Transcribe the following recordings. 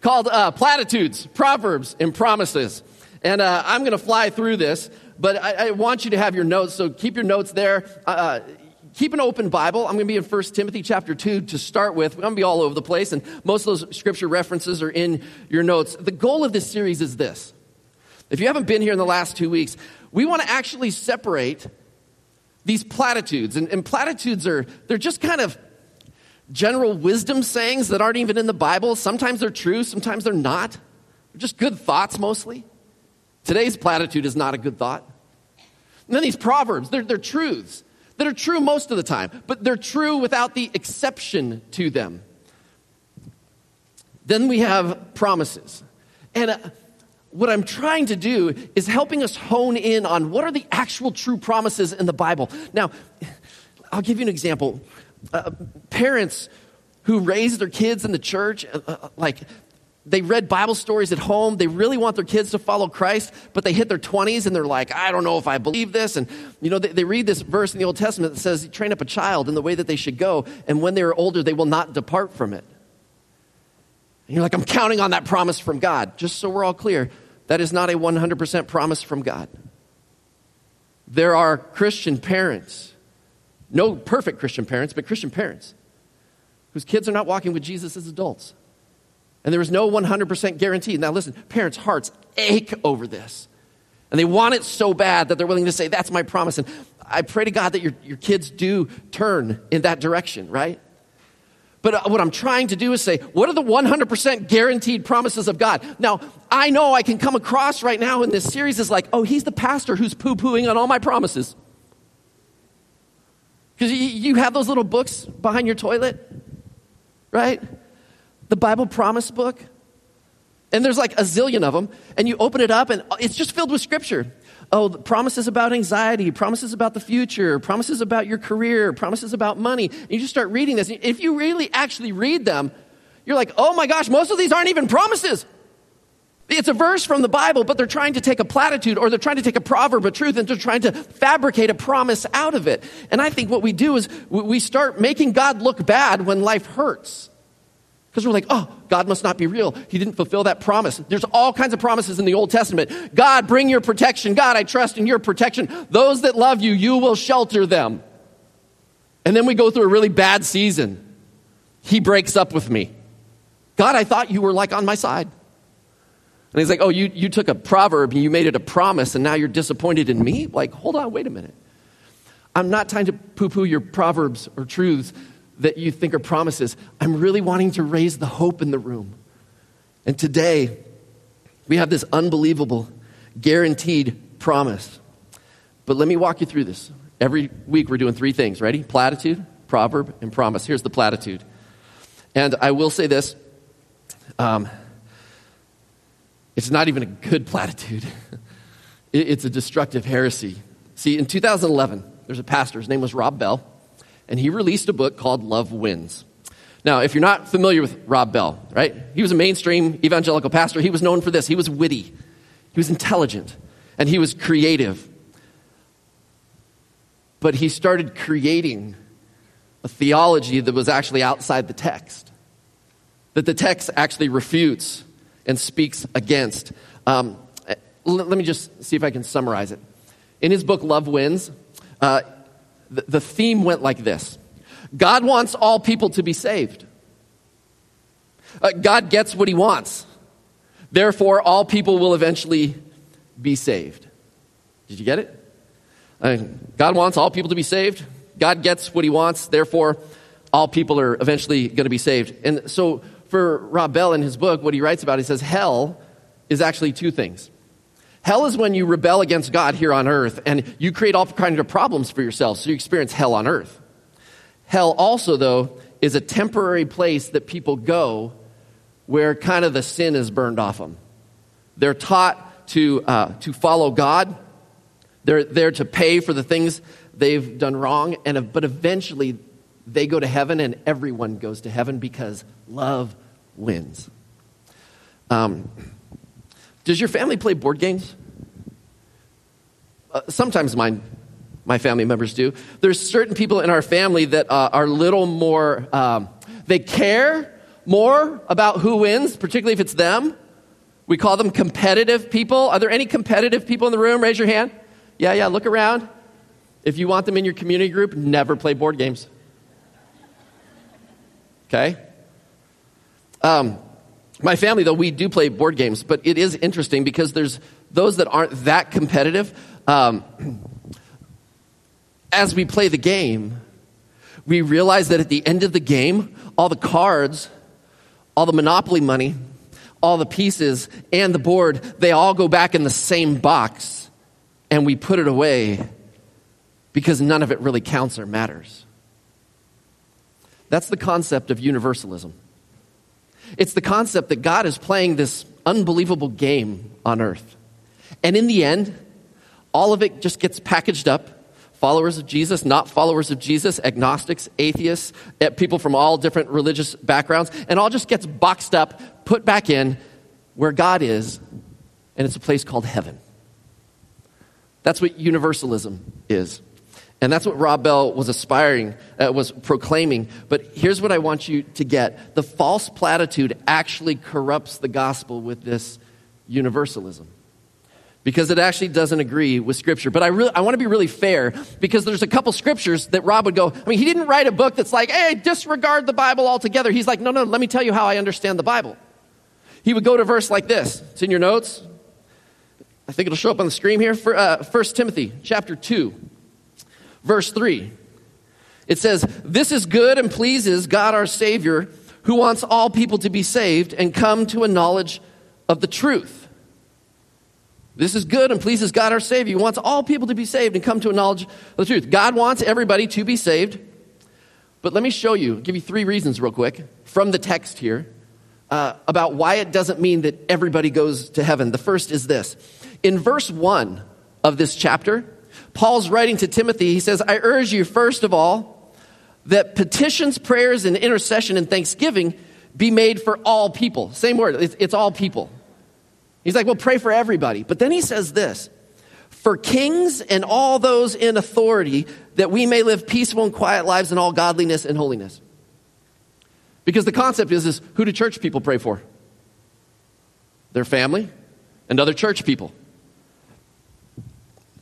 Called uh, Platitudes, Proverbs, and Promises. And uh, I'm going to fly through this, but I, I, want you to have your notes, so keep your notes there. Uh, uh keep an open Bible. I'm going to be in 1 Timothy chapter 2 to start with. I'm going to be all over the place, and most of those scripture references are in your notes. The goal of this series is this. If you haven't been here in the last two weeks, we want to actually separate these platitudes. And, and platitudes are, they're just kind of general wisdom sayings that aren't even in the Bible. Sometimes they're true, sometimes they're not. They're just good thoughts mostly. Today's platitude is not a good thought. And then these proverbs, they're, they're truths that are true most of the time, but they're true without the exception to them. Then we have promises. And uh, what I'm trying to do is helping us hone in on what are the actual true promises in the Bible. Now, I'll give you an example uh, parents who raise their kids in the church, uh, uh, like they read Bible stories at home. They really want their kids to follow Christ, but they hit their 20s and they're like, I don't know if I believe this. And, you know, they, they, read this verse in the Old Testament that says, train up a child in the way that they should go, and when they are older, they will not depart from it. And you're like, I'm counting on that promise from God. Just so we're all clear, that is not a 100% promise from God. There are Christian parents no perfect Christian parents, but Christian parents whose kids are not walking with Jesus as adults. And there is no 100% guarantee. Now, listen, parents' hearts ache over this. And they want it so bad that they're willing to say, That's my promise. And I pray to God that your, your kids do turn in that direction, right? But uh, what I'm trying to do is say, what are the 100% guaranteed promises of God? Now, I know I can come across right now in this series as like, oh, he's the pastor who's poo pooing on all my promises. Because you have those little books behind your toilet, right? The Bible promise book. And there's like a zillion of them. And you open it up and it's just filled with scripture. Oh, promises about anxiety, promises about the future, promises about your career, promises about money. And you just start reading this. If you really actually read them, you're like, oh my gosh, most of these aren't even promises. It's a verse from the Bible, but they're trying to take a platitude or they're trying to take a proverb of truth and they're trying to fabricate a promise out of it. And I think what we do is we start making God look bad when life hurts. Because we're like, oh, God must not be real. He didn't fulfill that promise. There's all kinds of promises in the Old Testament. God, bring your protection. God, I trust in your protection. Those that love you, you will shelter them. And then we go through a really bad season. He breaks up with me. God, I thought you were like on my side. And he's like, Oh, you, you took a proverb and you made it a promise, and now you're disappointed in me? Like, hold on, wait a minute. I'm not trying to poo poo your proverbs or truths that you think are promises. I'm really wanting to raise the hope in the room. And today, we have this unbelievable, guaranteed promise. But let me walk you through this. Every week, we're doing three things. Ready? Platitude, proverb, and promise. Here's the platitude. And I will say this. Um, it's not even a good platitude, it's a destructive heresy. See, in 2011, there's a pastor, his name was Rob Bell, and he released a book called Love Wins. Now, if you're not familiar with Rob Bell, right? He was a mainstream evangelical pastor. He was known for this. He was witty, he was intelligent, and he was creative. But he started creating a theology that was actually outside the text, that the text actually refutes and speaks against. Um, let me just see if I can summarize it. In his book, Love Wins, uh, the, the theme went like this God wants all people to be saved. Uh, God gets what he wants. Therefore, all people will eventually be saved. Did you get it? Uh, God wants all people to be saved. God gets what he wants. Therefore, all people are eventually going to be saved. And so, for Rob Bell in his book, what he writes about, he says, hell is actually two things. Hell is when you rebel against God here on earth and you create all kinds of problems for yourself, so you experience hell on earth. Hell also, though, is a temporary place that people go where kind of the sin is burned off them. They're taught to, uh, to follow God. They're there to pay for the things they've done wrong. And, but eventually, they go to heaven, and everyone goes to heaven because love wins. Um, does your family play board games? Uh, sometimes mine, my family members do. There's certain people in our family that uh, are a little more, um, they care more about who wins, particularly if it's them. We call them competitive people. Are there any competitive people in the room? Raise your hand. Yeah, yeah, look around. If you want them in your community group, never play board games. Okay? Um, my family, though, we do play board games, but it is interesting because there's those that aren't that competitive. Um, as we play the game, we realize that at the end of the game, all the cards, all the Monopoly money, all the pieces, and the board, they all go back in the same box, and we put it away because none of it really counts or matters. That's the concept of universalism. It's the concept that God is playing this unbelievable game on earth. And in the end, all of it just gets packaged up. Followers of Jesus, not followers of Jesus, agnostics, atheists, eh, people from all different religious backgrounds, and all just gets boxed up, put back in where God is, and it's a place called heaven. That's what universalism is. And that's what Rob Bell was aspiring, uh, was proclaiming. But here's what I want you to get the false platitude actually corrupts the gospel with this universalism. Because it actually doesn't agree with Scripture. But I, really, I want to be really fair because there's a couple scriptures that Rob would go, I mean, he didn't write a book that's like, hey, disregard the Bible altogether. He's like, no, no, let me tell you how I understand the Bible. He would go to verse like this. It's in your notes. I think it'll show up on the screen here. For, uh, 1 Timothy chapter 2 verse 3. It says, This is good and pleases God our Savior, who wants all people to be saved and come to a knowledge of the truth. This is good and pleases God our Savior. He wants all people to be saved and come to a knowledge of the truth. God wants everybody to be saved. But let me show you, give you three reasons real quick from the text here uh, about why it doesn't mean that everybody goes to heaven. The first is this. In verse 1 of this chapter, Paul's writing to Timothy. He says, I urge you, first of all, that petitions, prayers, and intercession and thanksgiving be made for all people. Same word, it's, it's all people. He's like, well, pray for everybody. But then he says this for kings and all those in authority, that we may live peaceful and quiet lives in all godliness and holiness. Because the concept is, is who do church people pray for? Their family and other church people.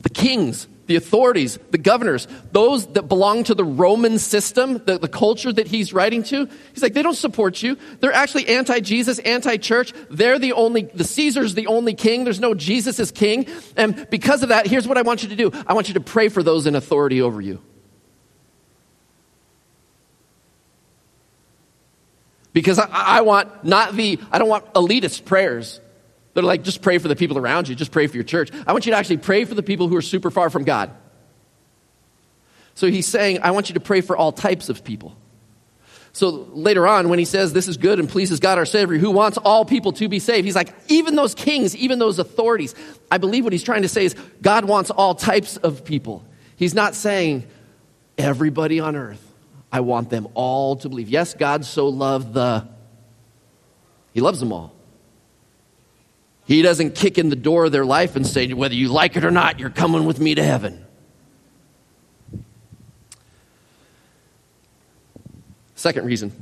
The kings the authorities, the governors, those that belong to the Roman system, the, the culture that he's writing to, he's like, they don't support you. They're actually anti Jesus, anti church. They're the only, the Caesar's the only king. There's no Jesus as king. And because of that, here's what I want you to do I want you to pray for those in authority over you. Because I, I want not the, I don't want elitist prayers. They're like, just pray for the people around you, just pray for your church. I want you to actually pray for the people who are super far from God. So he's saying, I want you to pray for all types of people. So later on, when he says this is good and pleases God our Savior, who wants all people to be saved, he's like, even those kings, even those authorities. I believe what he's trying to say is God wants all types of people. He's not saying everybody on earth. I want them all to believe. Yes, God so loved the, he loves them all. He doesn't kick in the door of their life and say, whether you like it or not, you're coming with me to heaven. Second reason.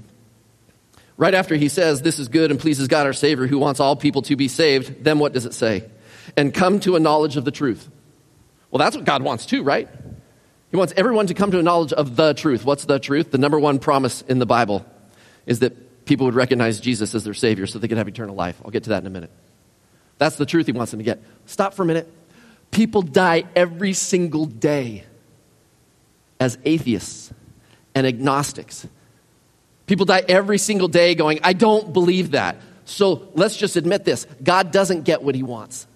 Right after he says, This is good and pleases God our Savior, who wants all people to be saved, then what does it say? And come to a knowledge of the truth. Well, that's what God wants too, right? He wants everyone to come to a knowledge of the truth. What's the truth? The number one promise in the Bible is that people would recognize Jesus as their Savior so they could have eternal life. I'll get to that in a minute. That's the truth he wants them to get. Stop for a minute. People die every single day as atheists and agnostics. People die every single day going, I don't believe that. So let's just admit this God doesn't get what he wants.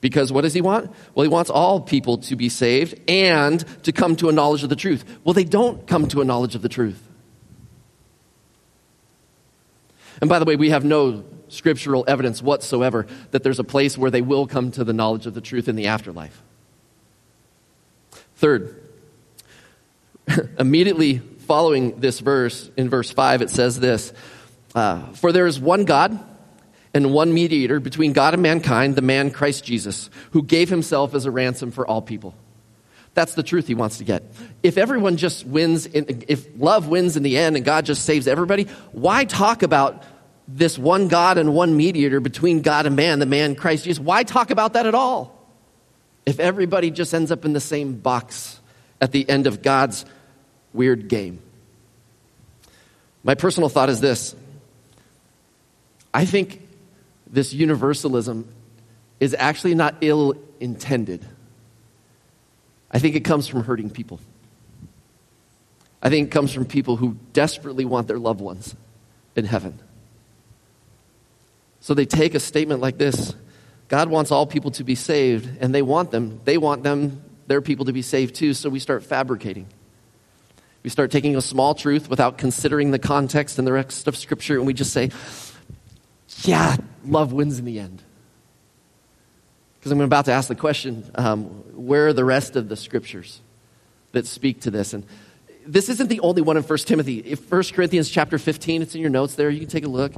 Because what does he want? Well, he wants all people to be saved and to come to a knowledge of the truth. Well, they don't come to a knowledge of the truth. And by the way, we have no scriptural evidence whatsoever that there's a place where they will come to the knowledge of the truth in the afterlife. Third, immediately following this verse, in verse 5, it says this uh, For there is one God and one mediator between God and mankind, the man Christ Jesus, who gave himself as a ransom for all people. That's the truth he wants to get. If everyone just wins, in, if love wins in the end and God just saves everybody, why talk about this one God and one mediator between God and man, the man Christ Jesus? Why talk about that at all? If everybody just ends up in the same box at the end of God's weird game. My personal thought is this I think this universalism is actually not ill intended. I think it comes from hurting people. I think it comes from people who desperately want their loved ones in heaven. So they take a statement like this God wants all people to be saved, and they want them. They want them, their people, to be saved too, so we start fabricating. We start taking a small truth without considering the context and the rest of Scripture, and we just say, yeah, love wins in the end. Because I'm about to ask the question um, where are the rest of the Scriptures that speak to this? And this isn't the only one in 1 Timothy. If 1 Corinthians chapter 15, it's in your notes there, you can take a look.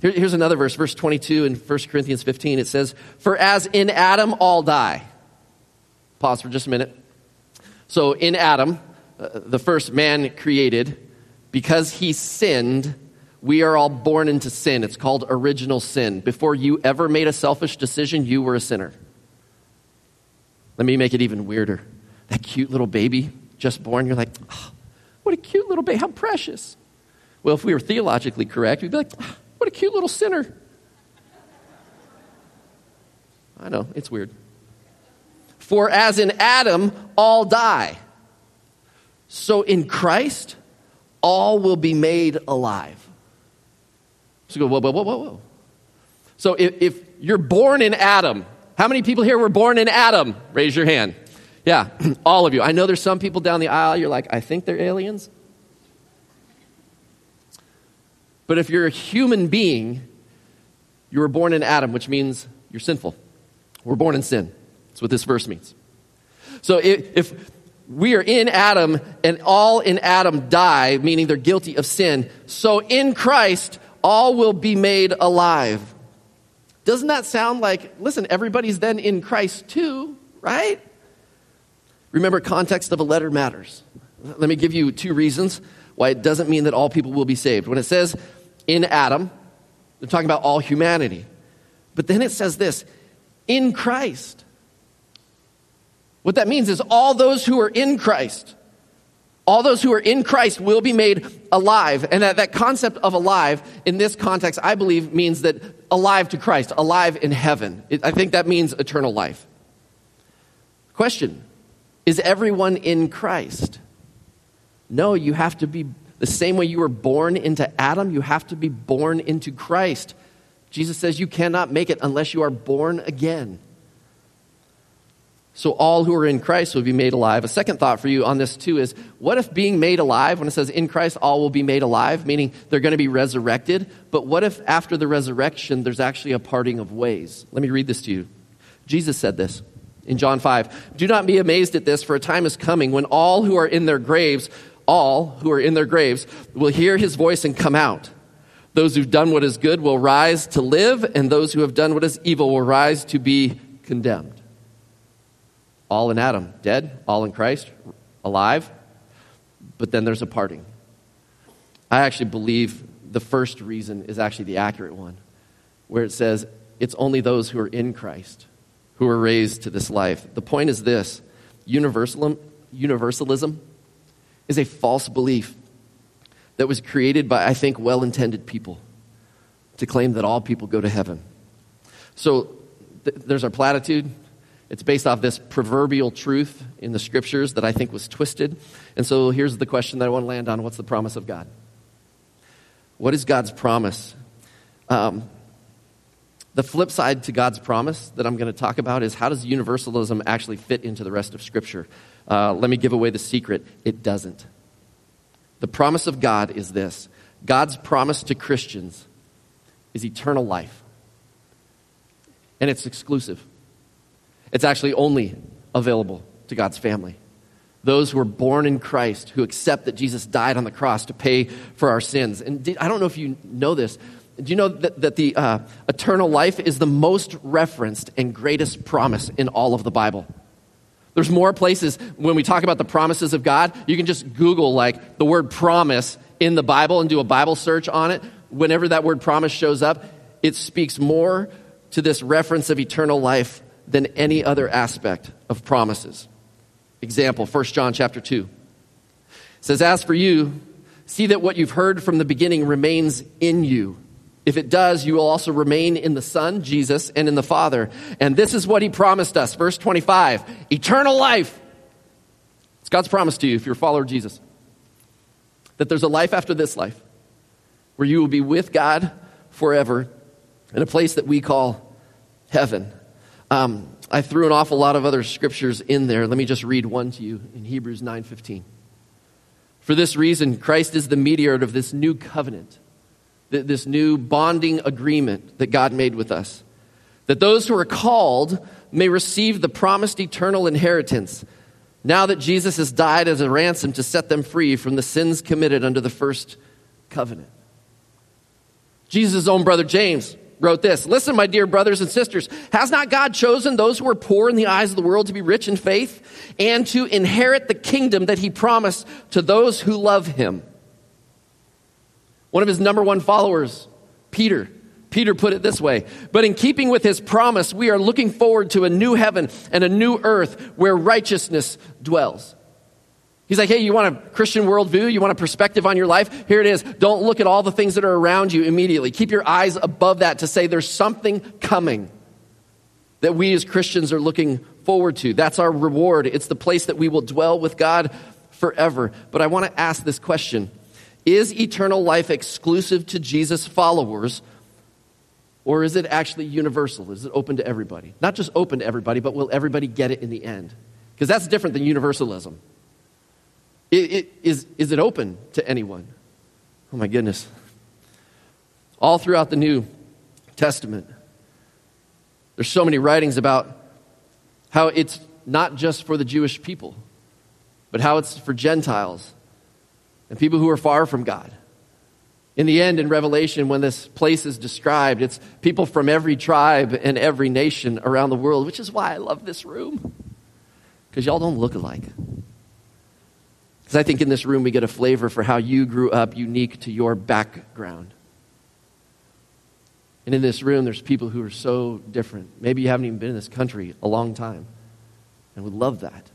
Here, here's another verse, verse 22 in 1 Corinthians 15. It says, For as in Adam all die. Pause for just a minute. So in Adam, uh, the first man created, because he sinned, we are all born into sin. It's called original sin. Before you ever made a selfish decision, you were a sinner. Let me make it even weirder. That cute little baby just born, you're like, oh, what a cute little baby, how precious. Well, if we were theologically correct, we'd be like, oh, what a cute little sinner. I know, it's weird. For as in Adam, all die. So in Christ, all will be made alive. So go, whoa, whoa, whoa, whoa, whoa. So if, if you're born in Adam, how many people here were born in Adam? Raise your hand. Yeah, all of you. I know there's some people down the aisle, you're like, I think they're aliens. But if you're a human being, you were born in Adam, which means you're sinful. We're born in sin. That's what this verse means. So if, if we are in Adam and all in Adam die, meaning they're guilty of sin. So in Christ, all will be made alive. Doesn't that sound like, listen, everybody's then in Christ too, right? Remember, context of a letter matters. Let me give you two reasons why it doesn't mean that all people will be saved. When it says in Adam, they're talking about all humanity. But then it says this in Christ. What that means is all those who are in Christ, all those who are in Christ will be made alive. And that, that concept of alive in this context, I believe, means that alive to Christ, alive in heaven. It, I think that means eternal life. Question Is everyone in Christ? No, you have to be the same way you were born into Adam, you have to be born into Christ. Jesus says you cannot make it unless you are born again. So all who are in Christ will be made alive. A second thought for you on this too is what if being made alive, when it says in Christ all will be made alive, meaning they're going to be resurrected, but what if after the resurrection there's actually a parting of ways? Let me read this to you. Jesus said this in John 5. Do not be amazed at this, for a time is coming when all who are in their graves, all who are in their graves, will hear his voice and come out. Those who've done what is good will rise to live, and those who have done what is evil will rise to be condemned all in Adam, dead, all in Christ, alive, but then there's a parting. I actually believe the first reason is actually the accurate one, where it says it's only those who are in Christ who are raised to this life. The point is this universalism, universalism is a false belief that was created by, I think, well intended people to claim that all people go to heaven. So th- there's our platitude it's based off this proverbial truth in the scriptures that I think was twisted. And so here's the question that I want to land on What's the promise of God? What is God's promise? Um, the flip side to God's promise that I'm going to talk about is how does universalism actually fit into the rest of Scripture? Uh, let me give away the secret it doesn't. The promise of God is this God's promise to Christians is eternal life. And it's exclusive. It's actually only available to God's family. Those who are born in Christ, who accept that Jesus died on the cross to pay for our sins. And I don't know if you know this. Do you know that, that the uh, eternal life is the most referenced and greatest promise in all of the Bible? There's more places when we talk about the promises of God, you can just Google like the word promise in the Bible and do a Bible search on it. Whenever that word promise shows up, it speaks more to this reference of eternal life than any other aspect of promises. Example, 1 John chapter 2. It says, As for you, see that what you've heard from the beginning remains in you. If it does, you will also remain in the Son, Jesus, and in the Father. And this is what he promised us. Verse 25 eternal life. It's God's promise to you if you're a follower of Jesus. That there's a life after this life where you will be with God forever in a place that we call heaven. Um, I threw an awful lot of other scriptures in there. Let me just read one to you in Hebrews 9:15. For this reason, Christ is the mediator of this new covenant, this new bonding agreement that God made with us, that those who are called may receive the promised eternal inheritance. Now that Jesus has died as a ransom to set them free from the sins committed under the first covenant. Jesus' own brother James wrote this Listen, my dear brothers and sisters, has not God chosen those who are poor in the eyes of the world to be rich in faith and to inherit the kingdom that he promised to those who love him? One of his number one followers, Peter, Peter put it this way But in keeping with his promise, we are looking forward to a new heaven and a new earth where righteousness dwells. He's like, hey, you want a Christian worldview? You want a perspective on your life? Here it is. Don't look at all the things that are around you immediately. Keep your eyes above that to say there's something coming that we as Christians are looking forward to. That's our reward. It's the place that we will dwell with God forever. But I want to ask this question Is eternal life exclusive to Jesus' followers? Or is it actually universal? Is it open to everybody? Not just open to everybody, but will everybody get it in the end? Because that's different than universalism. It, it, is, is it open to anyone? Oh my goodness. All throughout the New Testament, there's so many writings about how it's not just for the Jewish people, but how it's for Gentiles and people who are far from God. In the end, in Revelation, when this place is described, it's people from every tribe and every nation around the world, which is why I love this room. Because y'all don't look alike. Because I think in this room we get a flavor for how you grew up unique to your background. And in this room, there's people who are so different. Maybe you haven't even been in this country a long time and would love that.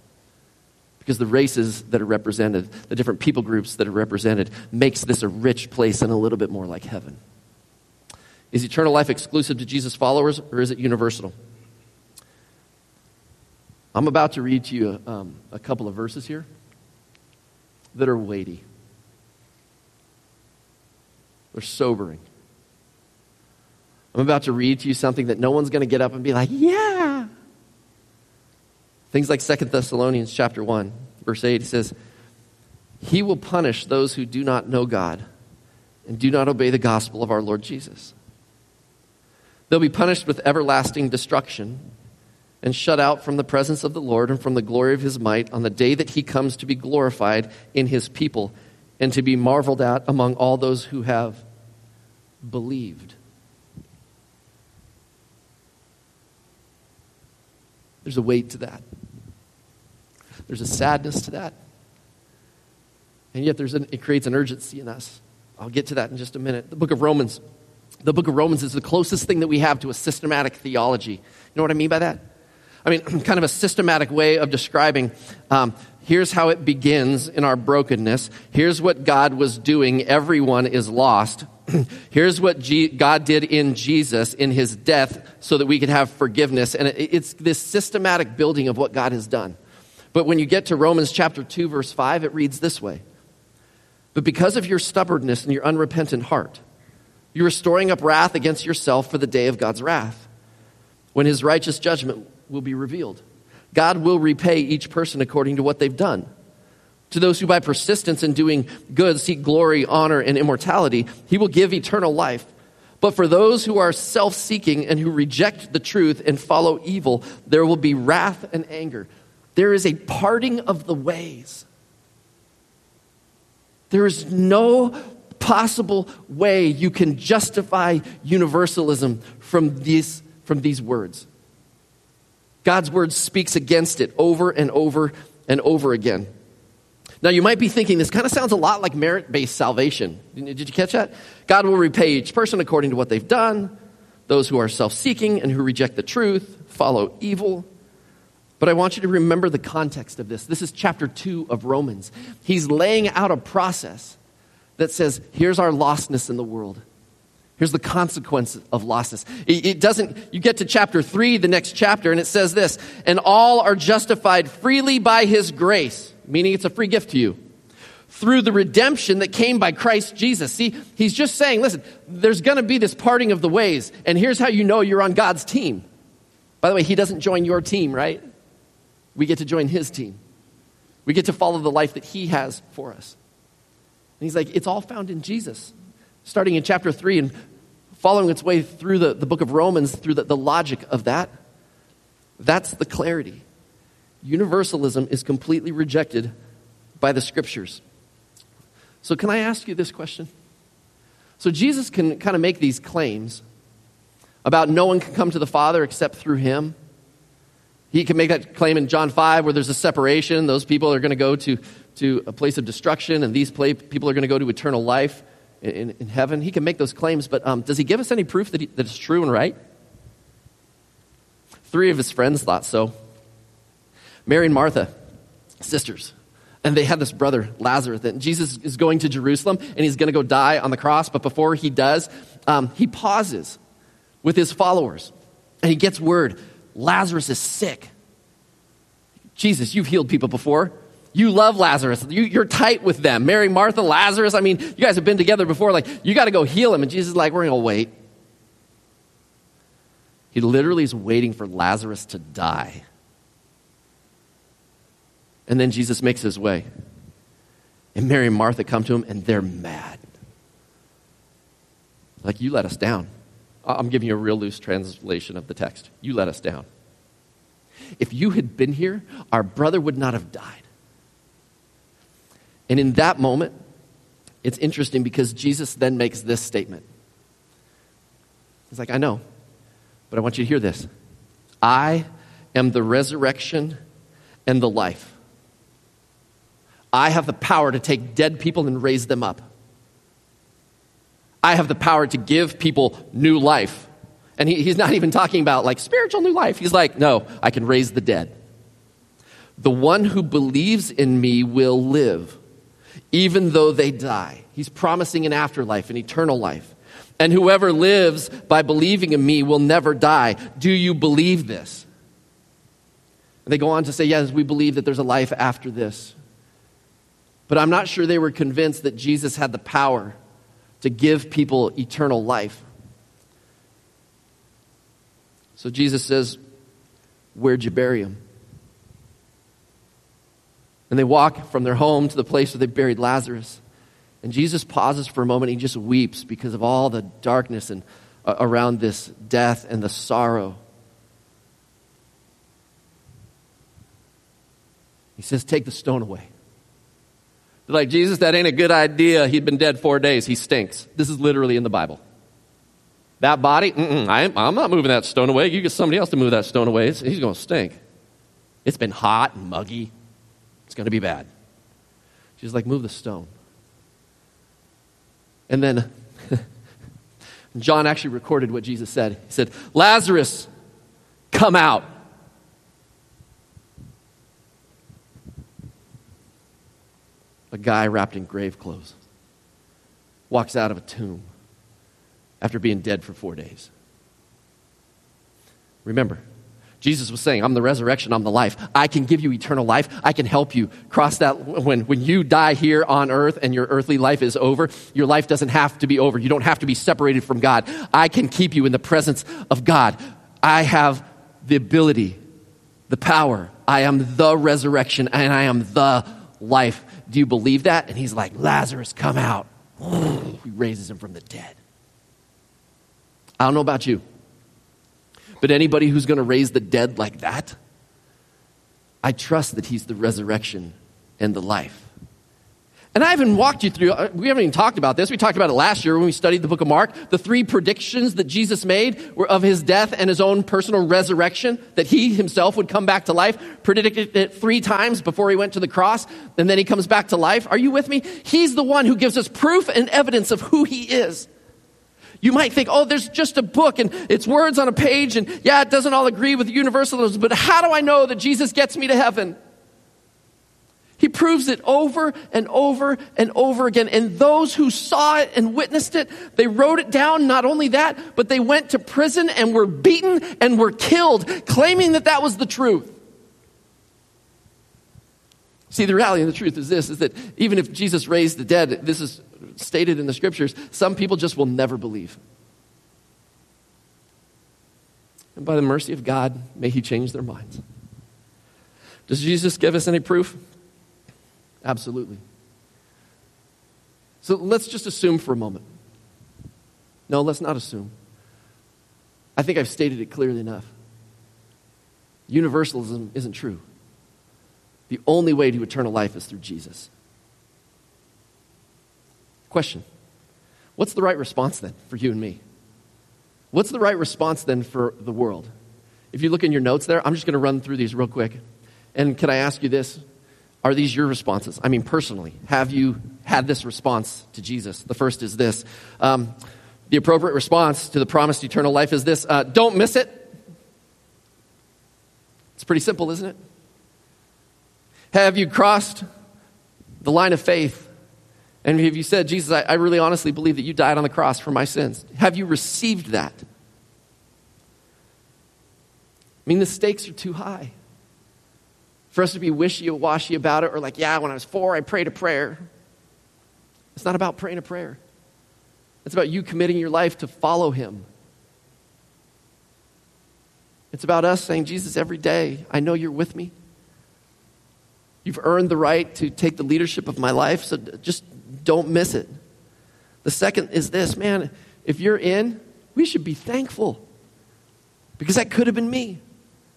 Because the races that are represented, the different people groups that are represented, makes this a rich place and a little bit more like heaven. Is eternal life exclusive to Jesus' followers or is it universal? I'm about to read to you a, um, a couple of verses here that are weighty. They're sobering. I'm about to read to you something that no one's going to get up and be like, yeah. Things like Second Thessalonians chapter 1, verse 8, it says, He will punish those who do not know God and do not obey the gospel of our Lord Jesus. They'll be punished with everlasting destruction and shut out from the presence of the Lord and from the glory of his might on the day that he comes to be glorified in his people and to be marveled at among all those who have believed. There's a weight to that. There's a sadness to that. And yet there's an, it creates an urgency in us. I'll get to that in just a minute. The book of Romans. The book of Romans is the closest thing that we have to a systematic theology. You know what I mean by that? I mean, kind of a systematic way of describing um, here's how it begins in our brokenness. Here's what God was doing. Everyone is lost. here's what G- God did in Jesus in his death so that we could have forgiveness. And it, it's this systematic building of what God has done. But when you get to Romans chapter 2, verse 5, it reads this way But because of your stubbornness and your unrepentant heart, you are storing up wrath against yourself for the day of God's wrath, when his righteous judgment will be revealed. God will repay each person according to what they've done. To those who by persistence in doing good seek glory, honor, and immortality, he will give eternal life. But for those who are self seeking and who reject the truth and follow evil, there will be wrath and anger. There is a parting of the ways. There is no possible way you can justify universalism from these, from these words. God's word speaks against it over and over and over again. Now, you might be thinking this kind of sounds a lot like merit based salvation. Did you catch that? God will repay each person according to what they've done. Those who are self seeking and who reject the truth follow evil. But I want you to remember the context of this. This is chapter 2 of Romans. He's laying out a process that says, here's our lostness in the world. Here's the consequence of lostness. It, doesn't, you get to chapter 3, the next chapter, and it says this, and all are justified freely by his grace meaning it's a free gift to you, through the redemption that came by Christ Jesus. See, he's just saying, listen, there's going to be this parting of the ways, and here's how you know you're on God's team. By the way, he doesn't join your team, right? We get to join his team. We get to follow the life that he has for us. And he's like, it's all found in Jesus. Starting in chapter 3 and following its way through the, the book of Romans, through the, the logic of that, that's the clarity universalism is completely rejected by the scriptures. So, can I ask you this question? So, Jesus can kind of make these claims about no one can come to the Father except through him. He can make that claim in John 5 where there's a separation. Those people are going to go to, to a place of destruction, and these play, people are going to go to eternal life in, in heaven. He can make those claims, but um, does he give us any proof that, he, that it's true and right? Three of his friends thought so. Mary and Martha, sisters. And they had this brother, Lazarus. And Jesus is going to Jerusalem and he's going to go die on the cross. But before he does, um, he pauses with his followers and he gets word Lazarus is sick. Jesus, you've healed people before. You love Lazarus. You, are tight with them. Mary, Martha, Lazarus. I mean, you guys have been together before. Like, you got to go heal him. And Jesus is like, we're going to wait. He literally is waiting for Lazarus to die. And then Jesus makes his way. And Mary and Martha come to him and they're mad. Like, you let us down. I'm giving you a real loose translation of the text. You let us down. If you had been here, our brother would not have died. And in that moment, it's interesting because Jesus then makes this statement. He's like, I know, but I want you to hear this. I am the resurrection and the life. I have the power to take dead people and raise them up. I have the power to give people new life. And he, he's not even talking about like spiritual new life. He's like, no, I can raise the dead. The one who believes in me will live, even though they die. He's promising an afterlife, an eternal life. And whoever lives by believing in me will never die. Do you believe this? And they go on to say, yes, we believe that there's a life after this. But I'm not sure they were convinced that Jesus had the power to give people eternal life. So Jesus says, Where'd you bury him? And they walk from their home to the place where they buried Lazarus. And Jesus pauses for a moment. He just weeps because of all the darkness and, uh, around this death and the sorrow. He says, Take the stone away like, Jesus, that ain't a good idea. He'd been dead four days. He stinks. This is literally in the Bible. That body, I, am not moving that stone away. You get somebody else to move that stone away. he's going to stink. It's been hot and muggy. It's going to be bad. She's like, move the stone. And then John actually recorded what Jesus said. He said, Lazarus, come out. A guy wrapped in grave clothes walks out of a tomb after being dead for four days. Remember, Jesus was saying, I'm the resurrection, I'm the life. I can give you eternal life. I can help you cross that. When, when you die here on earth and your earthly life is over, your life doesn't have to be over. You don't have to be separated from God. I can keep you in the presence of God. I have the ability, the power. I am the resurrection and I am the life. Do you believe that? And he's like, Lazarus, come out. he raises him from the dead. I don't know about you, but anybody who's going to raise the dead like that, I trust that he's the resurrection and the life. And I haven't walked you through, uh, we haven't even talked about this. We talked about it last year when we studied the book of Mark. The three predictions that Jesus made were of his death and his own personal resurrection, that he himself would come back to life. Predicted it three times before he went to the cross, and then he comes back to life. Are you with me? He's the one who gives us proof and evidence of who he is. You might think, oh, there's just a book and it's words on a page, and yeah, it doesn't all agree with universalism, but how do I know that Jesus gets me to heaven? He proves it over and over and over again. And those who saw it and witnessed it, they wrote it down. Not only that, but they went to prison and were beaten and were killed, claiming that that was the truth. See, the reality and the truth is this, is that even if Jesus raised the dead, this is stated in the scriptures, some people just will never believe. And by the mercy of God, may he change their minds. Does Jesus give us any proof? Absolutely. So let's just assume for a moment. No, let's not assume. I think I've stated it clearly enough. Universalism isn't true. The only way to eternal life is through Jesus. Question What's the right response then for you and me? What's the right response then for the world? If you look in your notes there, I'm just going to run through these real quick. And can I ask you this? Are these your responses? I mean, personally, have you had this response to Jesus? The first is this. Um, the appropriate response to the promised eternal life is this uh, don't miss it. It's pretty simple, isn't it? Have you crossed the line of faith? And have you said, Jesus, I, I really honestly believe that you died on the cross for my sins? Have you received that? I mean, the stakes are too high for us to be wishy washy about it or like, yeah, when I was four, I prayed a prayer. It's not about praying a prayer, it's about you committing your life to follow Him. It's about us saying, Jesus, every day, I know you're with me. You've earned the right to take the leadership of my life, so just don't miss it. The second is this man, if you're in, we should be thankful because that could have been me.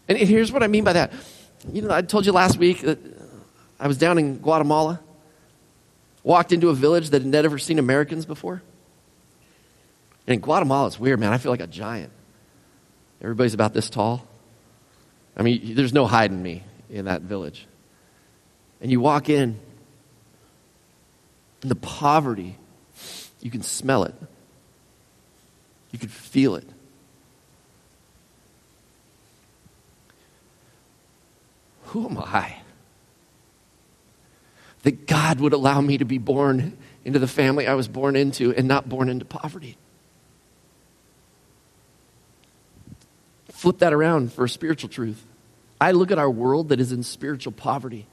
And here's what I mean by that you know, I told you last week that I was down in Guatemala, walked into a village that had never seen Americans before. And in Guatemala, it's weird, man. I feel like a giant. Everybody's about this tall. I mean, there's no hiding me in that village. And you walk in, and the poverty, you can smell it, you can feel it. Who am I? That God would allow me to be born into the family I was born into and not born into poverty. Flip that around for a spiritual truth. I look at our world that is in spiritual poverty.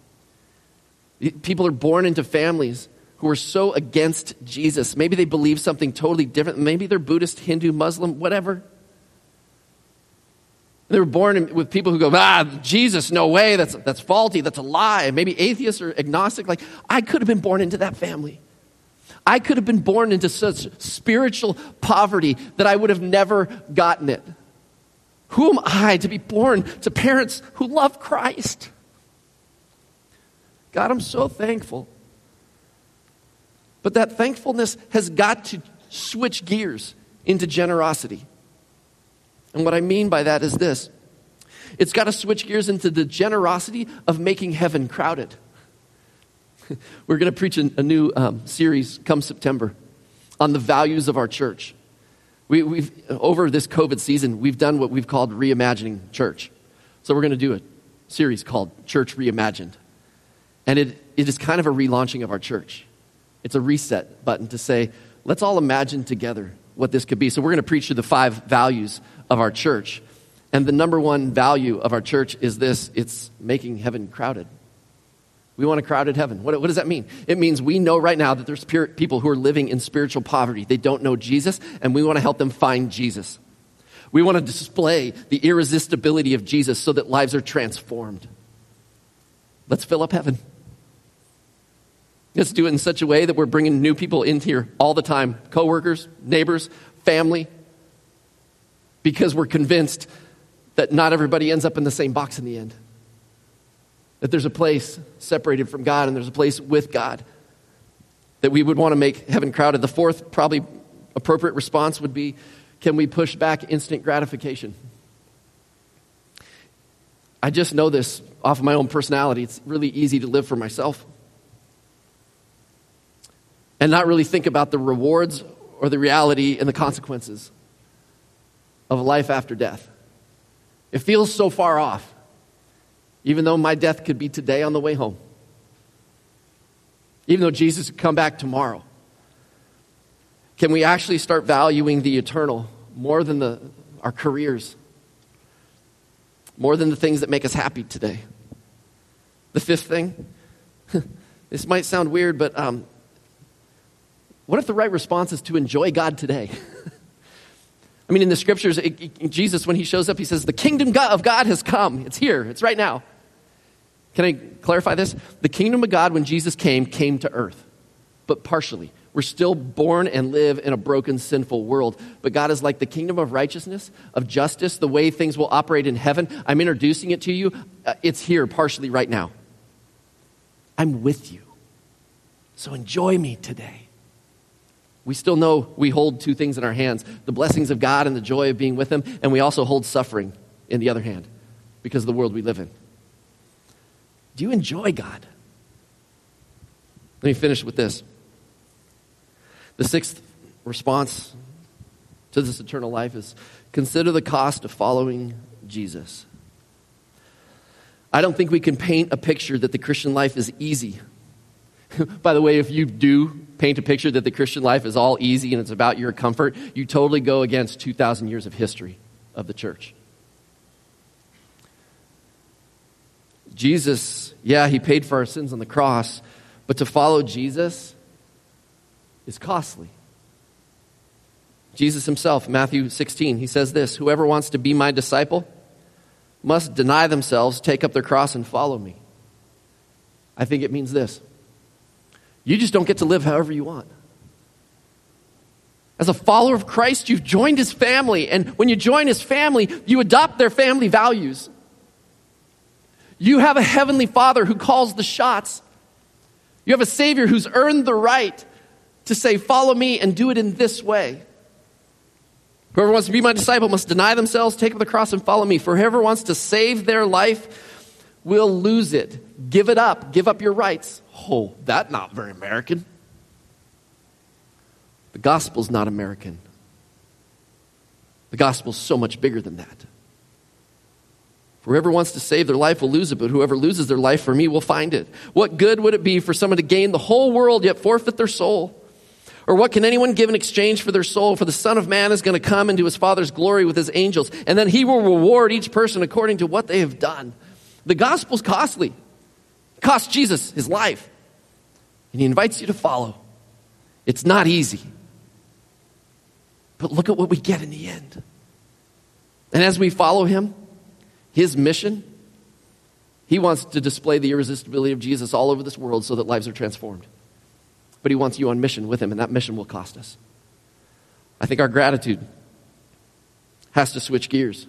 People are born into families who are so against Jesus. Maybe they believe something totally different. Maybe they're Buddhist, Hindu, Muslim, whatever. They were born with people who go, ah, Jesus, no way, that's, that's faulty, that's a lie. Maybe atheist or agnostic. Like, I could have been born into that family. I could have been born into such spiritual poverty that I would have never gotten it. Who am I to be born to parents who love Christ? God, I'm so thankful. But that thankfulness has got to switch gears into generosity. And what I mean by that is this it's got to switch gears into the generosity of making heaven crowded. We're going to preach a, a new um, series come September on the values of our church. We, we've, over this COVID season, we've done what we've called reimagining church. So we're going to do a series called Church Reimagined. And it, it is kind of a relaunching of our church. It's a reset button to say, let's all imagine together what this could be. So we're going to preach through the five values of our church. And the number one value of our church is this it's making heaven crowded. We want a crowded heaven. What, what, does that mean? It means we know right now that there's people who are living in spiritual poverty. They don't know Jesus, and we want to help them find Jesus. We want to display the irresistibility of Jesus so that lives are transformed. Let's fill up heaven. Let's do it in such a way that we're bringing new people in here all the time coworkers, neighbors, family, because we're convinced that not everybody ends up in the same box in the end. That there's a place separated from God and there's a place with God. That we would want to make heaven crowded. The fourth, probably appropriate response would be can we push back instant gratification? I just know this off of my own personality. It's really easy to live for myself and not really think about the rewards or the reality and the consequences of life after death. It feels so far off, even though my death could be today on the way home, even though Jesus could come back tomorrow. Can we actually start valuing the eternal more than the, our careers, more than the things that make us happy today? The fifth thing, this might sound weird, but um, what if the right response is to enjoy God today? I mean, in the scriptures, it, it, Jesus, when he shows up, he says, The kingdom of God has come. It's here, it's right now. Can I clarify this? The kingdom of God, when Jesus came, came to earth, but partially. We're still born and live in a broken, sinful world. But God is like the kingdom of righteousness, of justice, the way things will operate in heaven. I'm introducing it to you. Uh, it's here partially right now. I'm with you. So enjoy me today. We still know we hold two things in our hands the blessings of God and the joy of being with Him, and we also hold suffering in the other hand because of the world we live in. Do you enjoy God? Let me finish with this. The sixth response to this eternal life is consider the cost of following Jesus. I don't think we can paint a picture that the Christian life is easy. By the way, if you do paint a picture that the Christian life is all easy and it's about your comfort, you totally go against 2,000 years of history of the church. Jesus, yeah, he paid for our sins on the cross, but to follow Jesus is costly. Jesus himself, Matthew 16, he says this Whoever wants to be my disciple must deny themselves, take up their cross, and follow me. I think it means this you just don't get to live however you want. As a follower of Christ, you've joined his family, and when you join his family, you adopt their family values. You have a heavenly father who calls the shots. You have a Savior who's earned the right to say, Follow me and do it in this way. Whoever wants to be my disciple must deny themselves, take up the cross, and follow me. For whoever wants to save their life will lose it. Give it up. Give up your rights. Oh, that's not very American. The gospel's not American. The gospel's so much bigger than that. For whoever wants to save their life will lose it, but whoever loses their life for me will find it. What good would it be for someone to gain the whole world yet forfeit their soul? Or what can anyone give in exchange for their soul? For the Son of Man is going to come into his Father's glory with his angels, and then he will reward each person according to what they have done. The gospel's costly. It cost Jesus his life. And he invites you to follow. It's not easy. But look at what we get in the end. And as we follow him, his mission, he wants to display the irresistibility of Jesus all over this world so that lives are transformed. But he wants you on mission with him, and that mission will cost us. I think our gratitude has to switch gears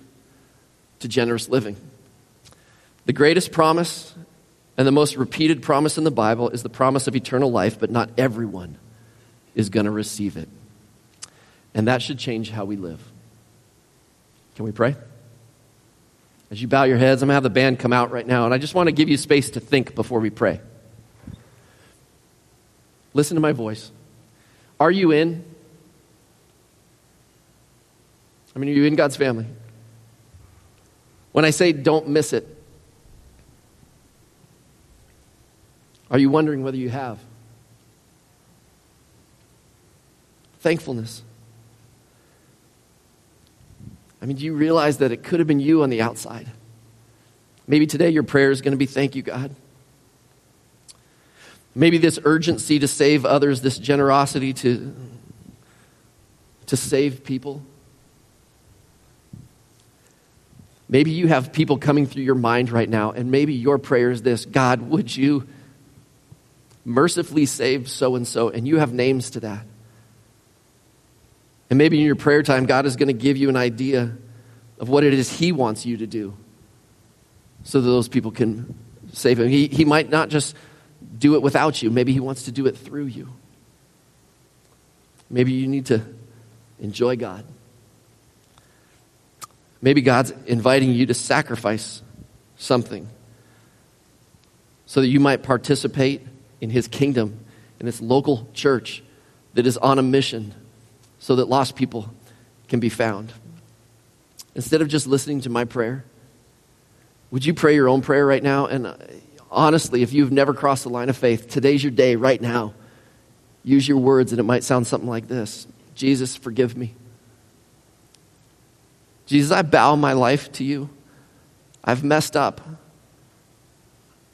to generous living. The greatest promise and the most repeated promise in the Bible is the promise of eternal life, but not everyone is going to receive it. And that should change how we live. Can we pray? As you bow your heads, I'm going to have the band come out right now, and I just want to give you space to think before we pray. Listen to my voice. Are you in? I mean, are you in God's family? When I say don't miss it, Are you wondering whether you have? Thankfulness. I mean, do you realize that it could have been you on the outside? Maybe today your prayer is going to be thank you, God. Maybe this urgency to save others, this generosity to, to save people. Maybe you have people coming through your mind right now, and maybe your prayer is this God, would you? Mercifully saved so and so, and you have names to that. And maybe in your prayer time, God is going to give you an idea of what it is He wants you to do so that those people can save Him. He, he might not just do it without you, maybe He wants to do it through you. Maybe you need to enjoy God. Maybe God's inviting you to sacrifice something so that you might participate in His kingdom, in this local church that is on a mission so that lost people can be found. Instead of just listening to my prayer, would you pray your own prayer right now? And uh, honestly, if you've never crossed the line of faith, today's your day right now. Use your words, and it might sound something like this Jesus, forgive me. Jesus, I bow my life to you. I've messed up.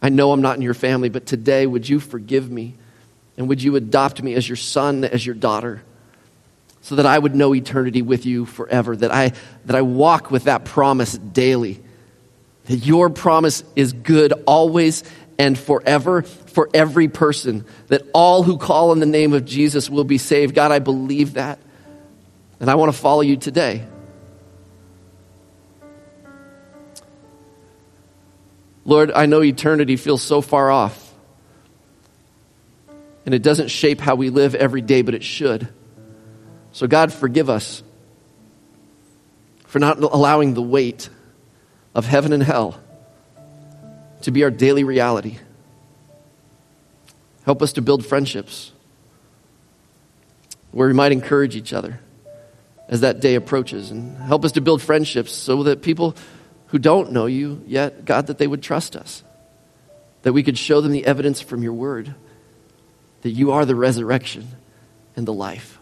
I know I'm not in your family, but today, would you forgive me? And would you adopt me as your son, as your daughter, so that I would know eternity with you forever, that I, that I walk with that promise daily, that your promise is good always and forever for every person, that all who call on the name of Jesus will be saved. God, I believe that. And I want to follow you today. Lord, I know eternity feels so far off. And it doesn't shape how we live every day, but it should. So, God, forgive us for not allowing the weight of heaven and hell to be our daily reality. Help us to build friendships where we might encourage each other as that day approaches. And help us to build friendships so that people who don't know you yet, God, that they would trust us. That we could show them the evidence from your word that you are the resurrection and the life.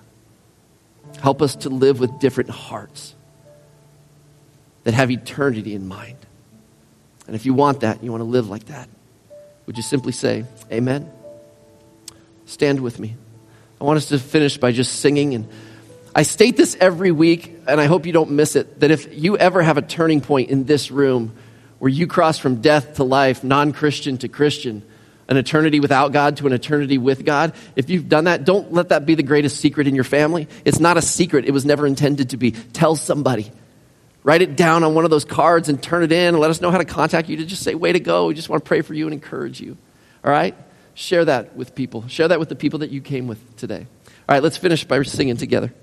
Help us to live with different hearts that have eternity in mind. And if you want that, you want to live like that, would you simply say, Amen? Stand with me. I want us to finish by just singing. And I state this every week, and I hope you don't miss it that if you ever have a turning point in this room where you cross from death to life, non Christian to Christian, an eternity without God to an eternity with God, if you've done that, don't let that be the greatest secret in your family. It's not a secret, it was never intended to be. Tell somebody. Write it down on one of those cards and turn it in and let us know how to contact you to just say, way to go. We just want to pray for you and encourage you. All right? Share that with people. Share that with the people that you came with today. All right, let's finish by singing together.